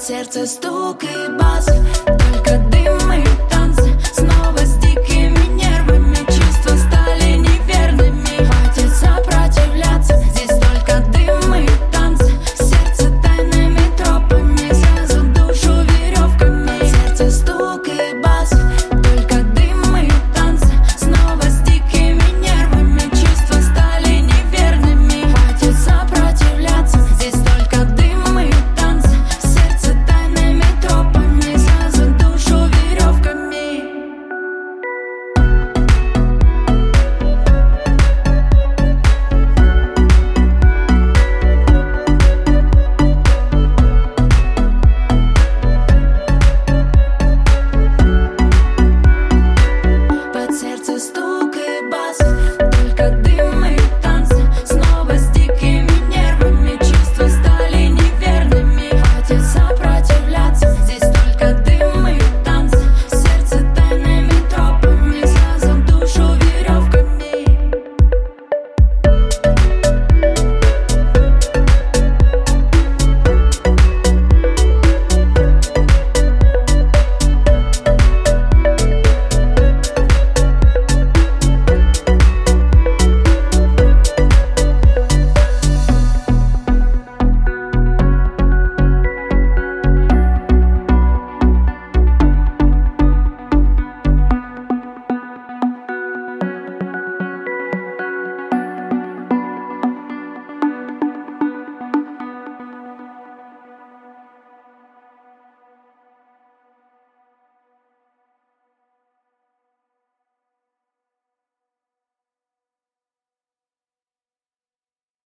сердце стук и бас. Ты